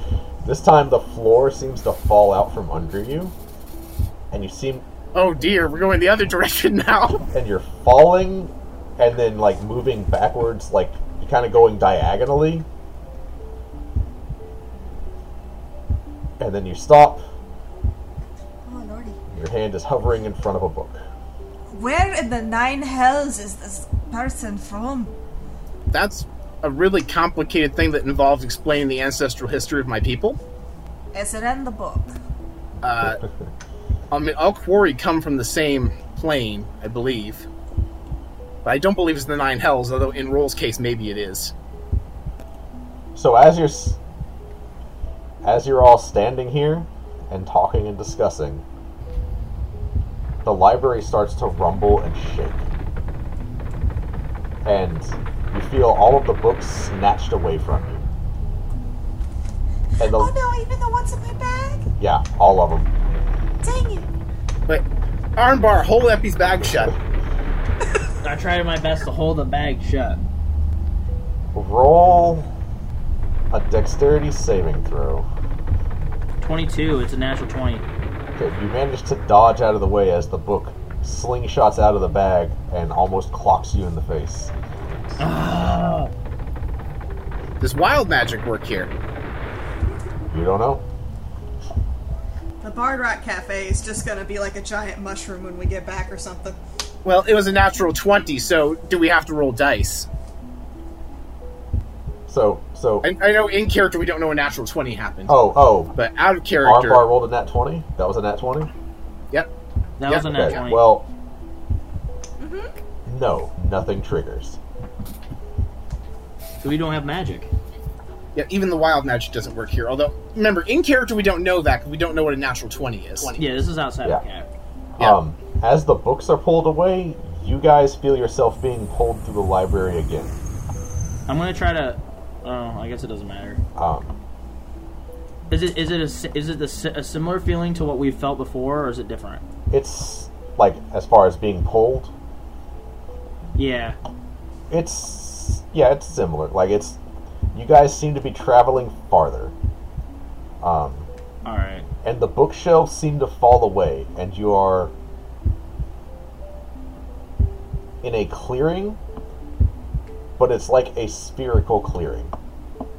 This time the floor seems to fall out from under you, and you seem, Oh dear, we're going the other direction now. and you're falling, and then like moving backwards, like kind of going diagonally, and then you stop. Oh lordy. Your hand is hovering in front of a book. Where in the nine hells is this person from? That's a really complicated thing that involves explaining the ancestral history of my people. Is it in the book? Uh, I mean, all quori come from the same plane, I believe. But I don't believe it's the Nine Hells, although in Roll's case, maybe it is. So as you're s- as you're all standing here and talking and discussing, the library starts to rumble and shake. And you feel all of the books snatched away from you. And the Oh no, even the ones in my bag? yeah, all of them. Dang it. But Armbar, hold Epi's bag shut. I tried my best to hold the bag shut. Roll a dexterity saving throw. 22. It's a natural 20. Okay, you manage to dodge out of the way as the book slingshots out of the bag and almost clocks you in the face. Ah. Does wild magic work here? You don't know? The Bard Rock Cafe is just gonna be like a giant mushroom when we get back or something. Well, it was a natural 20, so do we have to roll dice? So, so, I, I know in character we don't know a natural 20 happened. oh, oh, But out of character. Armbar rolled a nat 20? That was a nat 20? Yep. That Yeah, was a nat Okay, 20. well, No, nothing triggers. So we don't have magic. Yeah, even the wild magic doesn't work here. Although, remember, in character we don't know that 'cause we don't know what a natural twenty is. Yeah, this is outside Yeah. of cap. Yeah. Um, as the books are pulled away, you guys feel yourself being pulled through the library again. I'm gonna try to. Oh, I guess it doesn't matter. Um, Is it is it a, is it a, a similar feeling to what we felt before, or is it different? it's like as far as being pulled, Yeah. it's yeah, it's similar. Like it's you guys seem to be traveling farther. Um, All right. and the bookshelves seem to fall away, and you are in a clearing, but it's like a spherical clearing.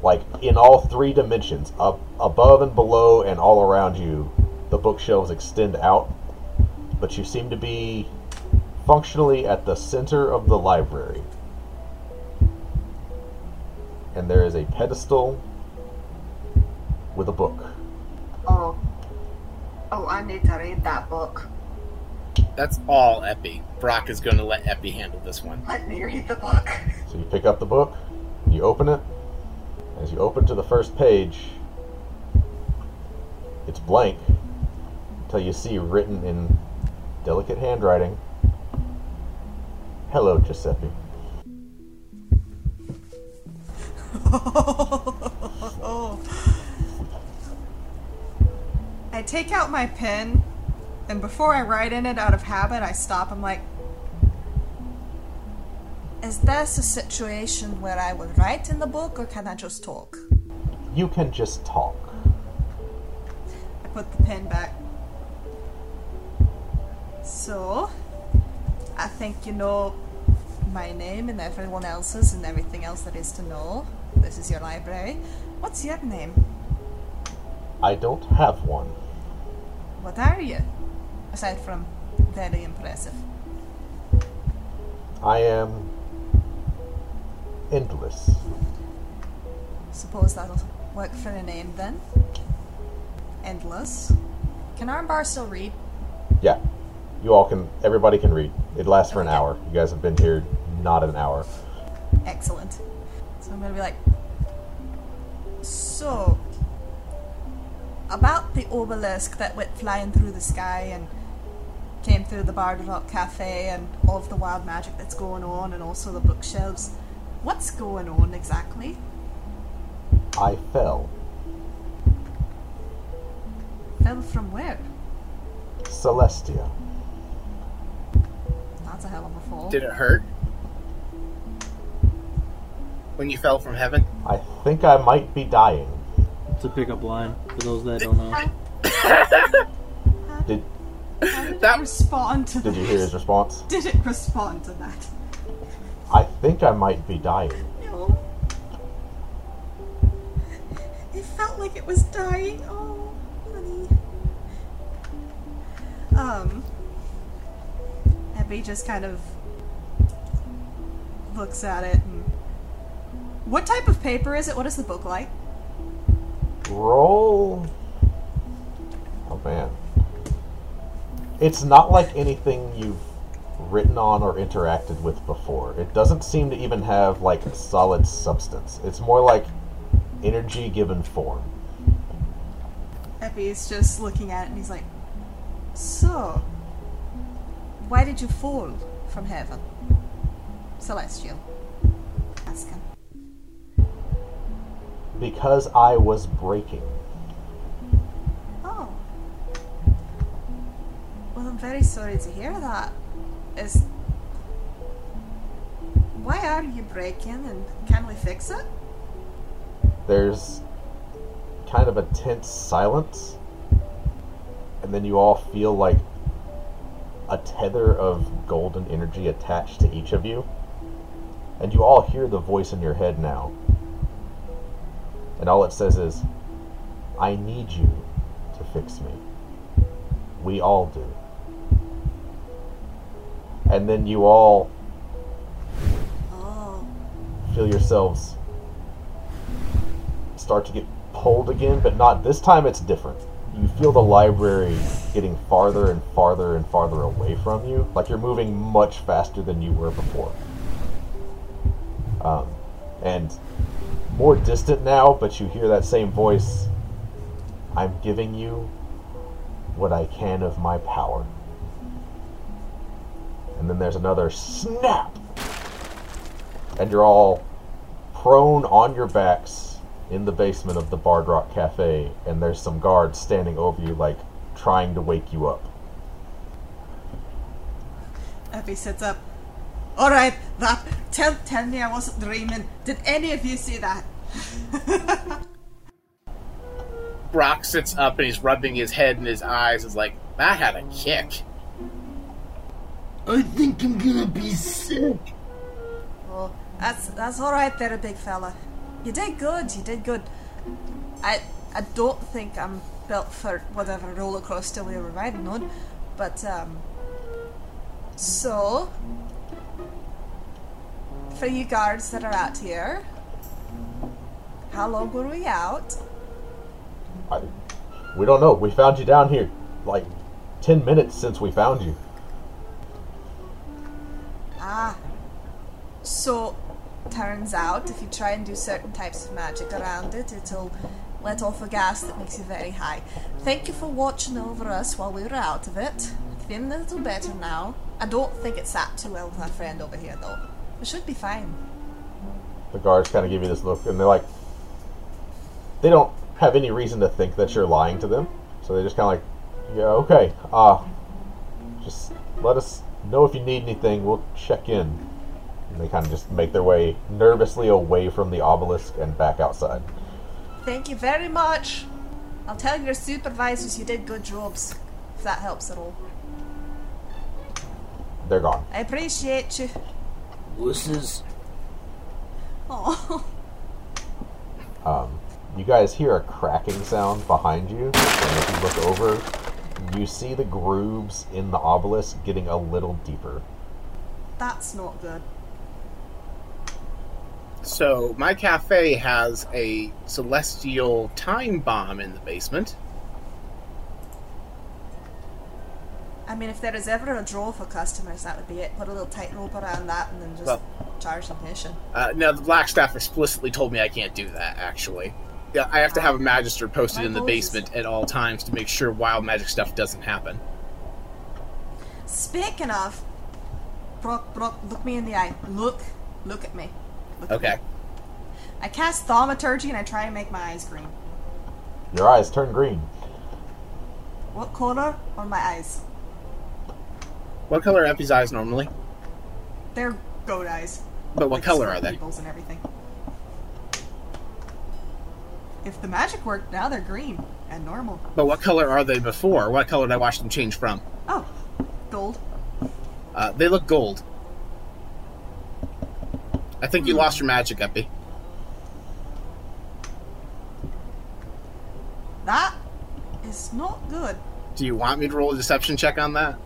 Like in all three dimensions, up above and below and all around you, the bookshelves extend out, but you seem to be functionally at the center of the library. And there is a pedestal with a book. Oh. Oh, I need to read that book. That's all Epi. Brock is going to let Epi handle this one. Let me read the book. So you pick up the book, you open it. And as you open to the first page, it's blank until you see written in delicate handwriting Hello, Giuseppe. I take out my pen, and before I write in it out of habit, I stop. I'm like, Is this a situation where I would write in the book, or can I just talk? You can just talk. I put the pen back. So, I think you know my name and everyone else's and everything else that is to know. This is your library. What's your name? I don't have one. What are you? Aside from very impressive. I am endless. Suppose that'll work for a name then. Endless. Can Armbar still read? Yeah. You all can, everybody can read. It lasts for an hour. You guys have been here not an hour. Excellent. So I'm gonna be like, so about the obelisk that went flying through the sky and came through the Bard Rock Cafe and all of the wild magic that's going on and also the bookshelves. What's going on exactly? I fell. Fell from where? Celestia. That's a hell of a fall. Did it hurt? When you fell from heaven? I think I might be dying. It's a pickup line for those that don't know. Did That- respond to did that? you hear his response? Did it respond to that? I think I might be dying. No. It felt like it was dying. Oh, honey. Um, Abby just kind of looks at it and. What type of paper is it? What is the book like? Roll. Oh man. It's not like anything you've written on or interacted with before. It doesn't seem to even have like solid substance. It's more like energy given form. Epi's just looking at it and he's like, So, why did you fall from heaven? Celestial. Asking. Because I was breaking. Oh. Well, I'm very sorry to hear that. Is. Why are you breaking and can we fix it? There's kind of a tense silence. And then you all feel like a tether of golden energy attached to each of you. And you all hear the voice in your head now. And all it says is, I need you to fix me. We all do. And then you all Oh. feel yourselves start to get pulled again, but not this time it's different. you feel the library getting farther and farther and farther away from you. Like you're moving much faster than you were before. Um, and more distant now, but you hear that same voice. I'm giving you what I can of my power. And then there's another snap! And you're all prone on your backs in the basement of the Bard Rock Cafe, and there's some guards standing over you, like trying to wake you up. Effie sits up. Alright, that. Tell, tell me I wasn't dreaming. Did any of you see that? Brock sits up and he's rubbing his head and his eyes. Is like that had a kick. I think I'm gonna be sick. Oh, that's that's all right there, big fella. You did good. You did good. I I don't think I'm built for whatever roller coaster we were riding on, but um. So, for you guards that are out here, how long were we out? I, we don't know. We found you down here like 10 minutes since we found you. Ah. So, turns out if you try and do certain types of magic around it, it'll let off a gas that makes you very high. Thank you for watching over us while we were out of it. Feeling a little better now. I don't think it sat too well with our friend over here, though. We should be fine. The guards kind of give you this look, and they're like, they don't have any reason to think that you're lying to them. So they just kind of like, yeah, okay, uh, just let us know if you need anything. We'll check in. And they kind of just make their way nervously away from the obelisk and back outside. Thank you very much. I'll tell your supervisors you did good jobs, if that helps at all. They're gone. I appreciate you. Wusses. Oh, Um, you guys hear a cracking sound behind you, and if you look over, you see the grooves in the obelisk getting a little deeper. that's not good. So my cafe has a celestial time bomb in the basement. I mean, if there is ever a draw for customers, that would be it. Put a little tightrope around that and then just Well- charge admission. Uh, now the Blackstaff explicitly told me I can't do that. Actually, yeah, I have to have a magister posted in the basement at all times to make sure wild magic stuff doesn't happen. Speaking of, Brock, Brock, look me in the eye. Look, look at me. Look at Okay. me. I cast thaumaturgy and I try and make my eyes green. Your eyes turn green. What color are my eyes? What color are Epi's eyes normally? They're goat eyes. But what Like color are they? and everything. If the magic worked, now they're green and normal. But what color are they before? What color did I watch them change from? Oh, gold. Uh, they look gold. I think Hmm. you lost your magic, Epi. That is not good. Do you want me to roll a deception check on that?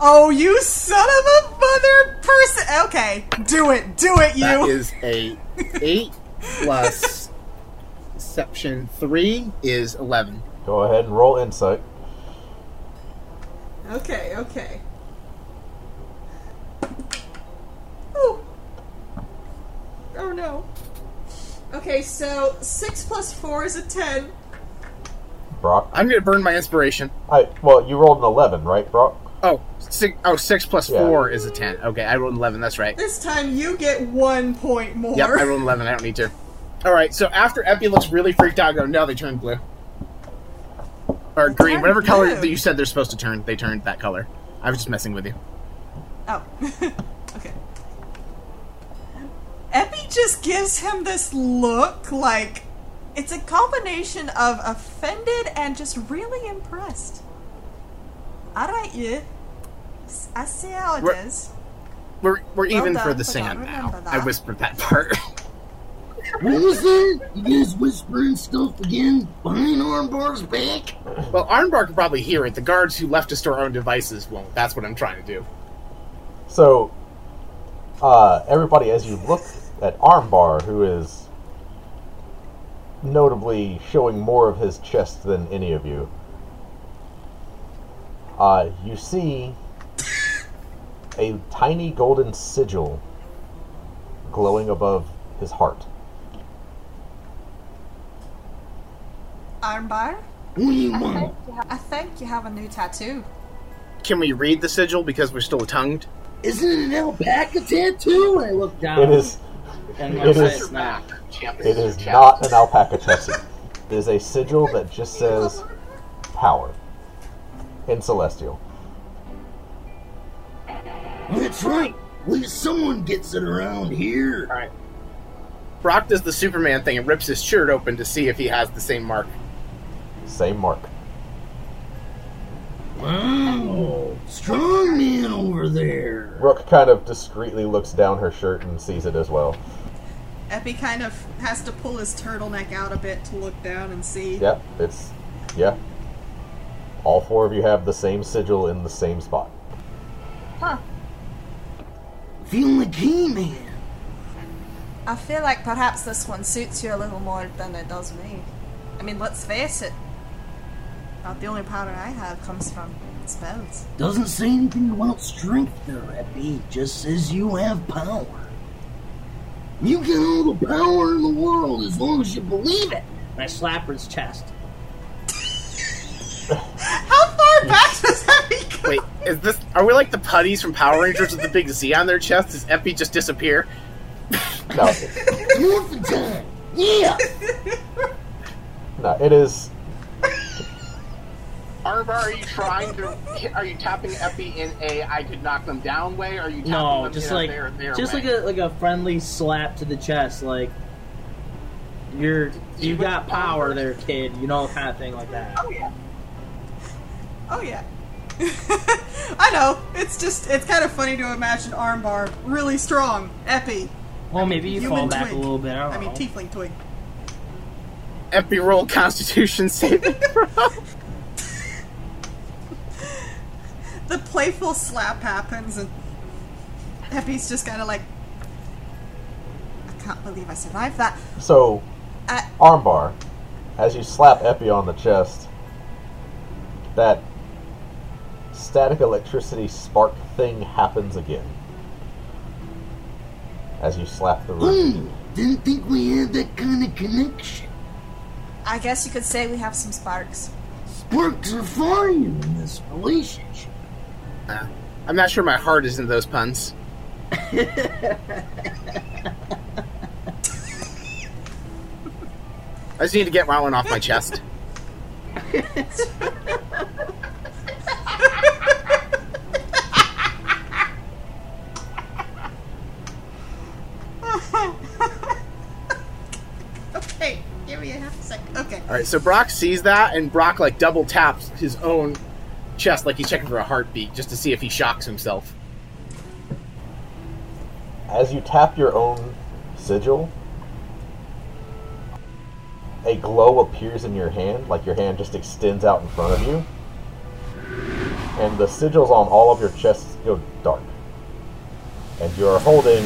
Oh, you son of a mother person! Okay, do it, do it, you. That is a eight plus deception three is eleven. Go ahead and roll insight. Okay, okay. Ooh. Oh no. Okay, so six plus four is a ten. Brock. I'm gonna burn my inspiration. I well, you rolled an eleven, right, Brock? Oh, six, oh, six plus Yeah. four is a ten. Okay, I rolled an eleven. That's right. This time you get one point more. Yep, I rolled an eleven. I don't need to. All right. So after Epi looks really freaked out, I go, no, they turned blue or green, whatever color that you said they're supposed to turn. They turned that color. I was just messing with you. Oh. okay. Epi just gives him this look like it's a combination of offended and just really impressed. Alright, you. I see how it is. We're we're Well even for done, the sand now. remember I whispered that part. What was that? You guys whispering stuff again behind Armbar's back? well, Armbar can probably hear it. The guards who left us to our own devices won't. That's what I'm trying to do. So, uh, everybody, as you look at Armbar, who is notably showing more of his chest than any of you. Uh, you see a tiny golden sigil glowing above his heart. Armbar, What do you want? I think you have a new tattoo. Can we read the sigil because we're still tongued? Isn't it an alpaca tattoo? I look down. It is And it my is- it's not. it is not an alpaca chest. It is a sigil that just says power in celestial. That's right. At least someone gets it around here. All right. Brock does the Superman thing and rips his shirt open to see if he has the same mark. Same mark. Wow, strong man over there. Rook kind of discreetly looks down her shirt and sees it as well. Epi kind of has to pull his turtleneck out a bit to look down and see. Yep, it's yeah. All four of you have the same sigil in the same spot. Huh. Feeling like He-Man. I feel like perhaps this one suits you a little more than it does me. I mean, let's face it. Not the only power I have comes from spells. Doesn't say anything about strength there, Epi. Just says you have power. You get all the power in the world as long as you believe it. And I slap his chest. How far back does that go? Wait, is this? Are we like the putties from Power Rangers with the big Z on their chest? Does Epi just disappear? No, Morphin time. Yeah. no, it is. Armbar, are you trying to? Are you tapping Epi in a I could knock them down way? Or are you tapping No, them just in like a there, there just way? like a like a friendly slap to the chest, like you're you have got power there, kid. You know, kind of thing like that. Oh yeah. Oh yeah. I know. It's just it's kind of funny to imagine armbar really strong, epi. Well, maybe you fall back twig. a little bit. I, don't I mean know. tiefling twig. Epi roll Constitution saving throw. The playful slap happens and Epi's just kind of like I can't believe I survived that. So, Uh, armbar, as you slap Epi on the chest, that static electricity spark thing happens again. As you slap the room. Hmm. Didn't think we had that kind of connection. I guess you could say we have some sparks. Sparks are fine in this relationship. I'm not sure my heart is in those puns. I just need to get that one off my chest. Okay, give me a half a second. Okay. All right, so Brock sees that, and Brock like double taps his own chest, like he's checking for a heartbeat, just to see if he shocks himself. As you tap your own sigil, a glow appears in your hand, like your hand just extends out in front of you. And the sigils on all of your chests go dark. And you are holding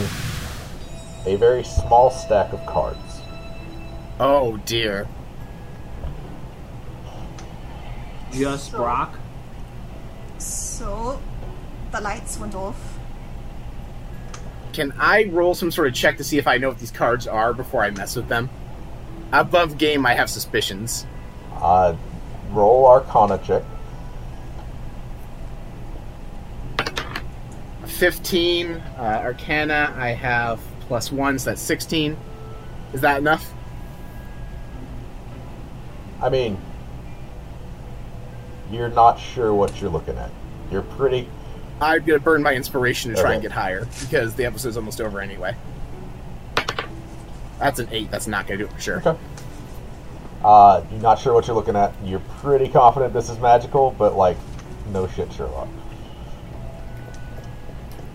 a very small stack of cards. Oh dear. Just Brock. So the lights went off. Can I roll some sort of check to see if I know what these cards are before I mess with them? Above game, I have suspicions. Uh, roll Arcana check. 15 uh, Arcana, I have plus one, so that's 16. Is that enough? I mean, you're not sure what you're looking at. You're pretty. I'm gonna burn my inspiration to try and get higher because the episode's almost over anyway. That's an eight. That's not gonna do it for sure. Okay. Uh, you're not sure what you're looking at. You're pretty confident this is magical, but like, no shit, Sherlock.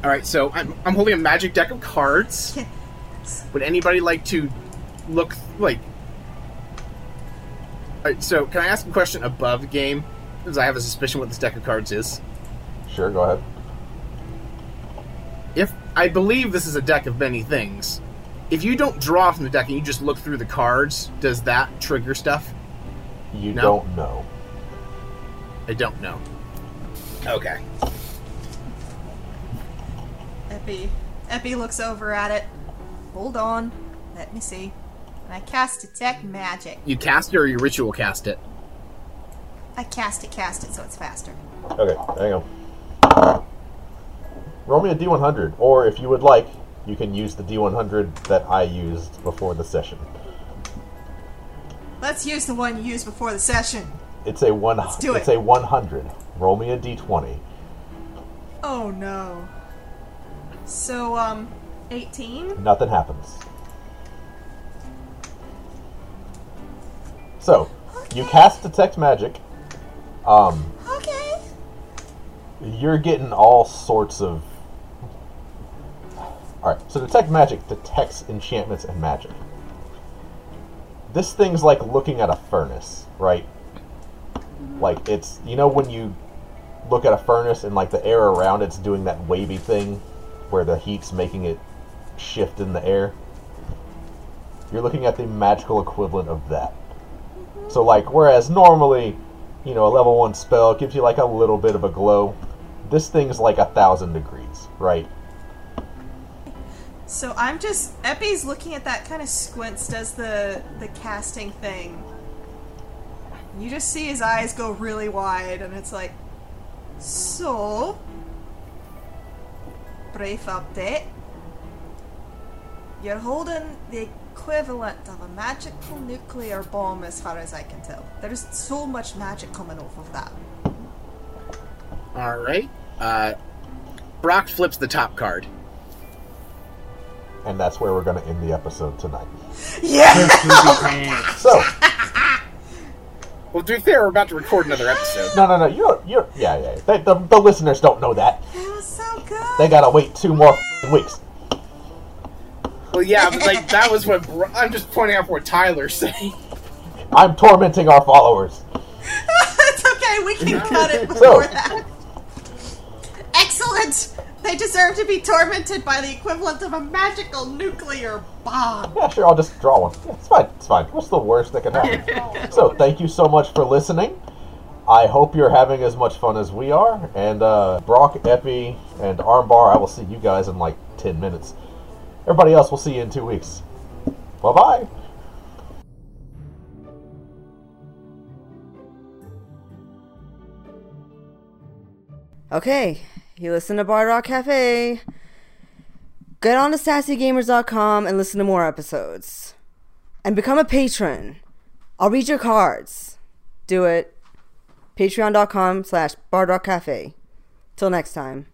All right, so I'm, I'm holding a magic deck of cards. Would anybody like to look like? All right, so can I ask a question above game? Because I have a suspicion what this deck of cards is. Sure, go ahead. If I believe this is a deck of many things, If you don't draw from the deck and you just look through the cards, does that trigger stuff? You No. don't know. I don't know. Okay. Epi. Epi looks over at it. Hold on. Let me see. And I cast Detect Magic. You cast it or you ritual cast it? I cast it, cast it, so it's faster. Okay, hang on. Roll me a D100, or if you would like, you can use the D100 that I used before the session. Let's use the one you used before the session. It's a one. Let's do it. it's a 100. Roll me a D20. Oh no. So, um, 18? Nothing happens. So, you cast detect magic. Um, Okay. You're getting all sorts of. Alright, so detect magic detects enchantments and magic. This thing's like looking at a furnace, right? Like it's you know when you look at a furnace and like the air around it's doing that wavy thing where the heat's making it shift in the air. You're looking at the magical equivalent of that. So like whereas normally, you know, a level one spell gives you like a little bit of a glow, this thing's like a thousand degrees, right? So I'm just Epi's looking at that kind of squints, does the the casting thing. You just see his eyes go really wide, and it's like, so brief update. You're holding the equivalent of a magical nuclear bomb, as far as I can tell. There's so much magic coming off of that. All right. Uh, Brock flips the top card. And that's where we're going to end the episode tonight. Yeah. So, Well, to be fair, we're about to record another episode. no, no, no, you don't, you don't, yeah, yeah, they, the, the listeners don't know that. It was so good. They gotta wait two more weeks. Well, yeah, but like that was what Bro- I'm just pointing out what Tyler saying. I'm tormenting our followers. it's okay, we can cut it So- before that. Excellent! They deserve to be tormented by the equivalent of a magical nuclear bomb. Yeah, sure, I'll just draw one. Yeah, it's fine, it's fine. What's the worst that can happen? so, thank you so much for listening. I hope you're having as much fun as we are. And uh, Brock, Epi, and Armbar, I will see you guys in like 10 minutes. Everybody else, we'll see you in two weeks. Bye bye. Okay, you listen to Bard Rock Cafe. Get on to sassygamers.com and listen to more episodes. And become a patron. I'll read your cards. Do it. Patreon.com slash Bard Rock Cafe. Till next time.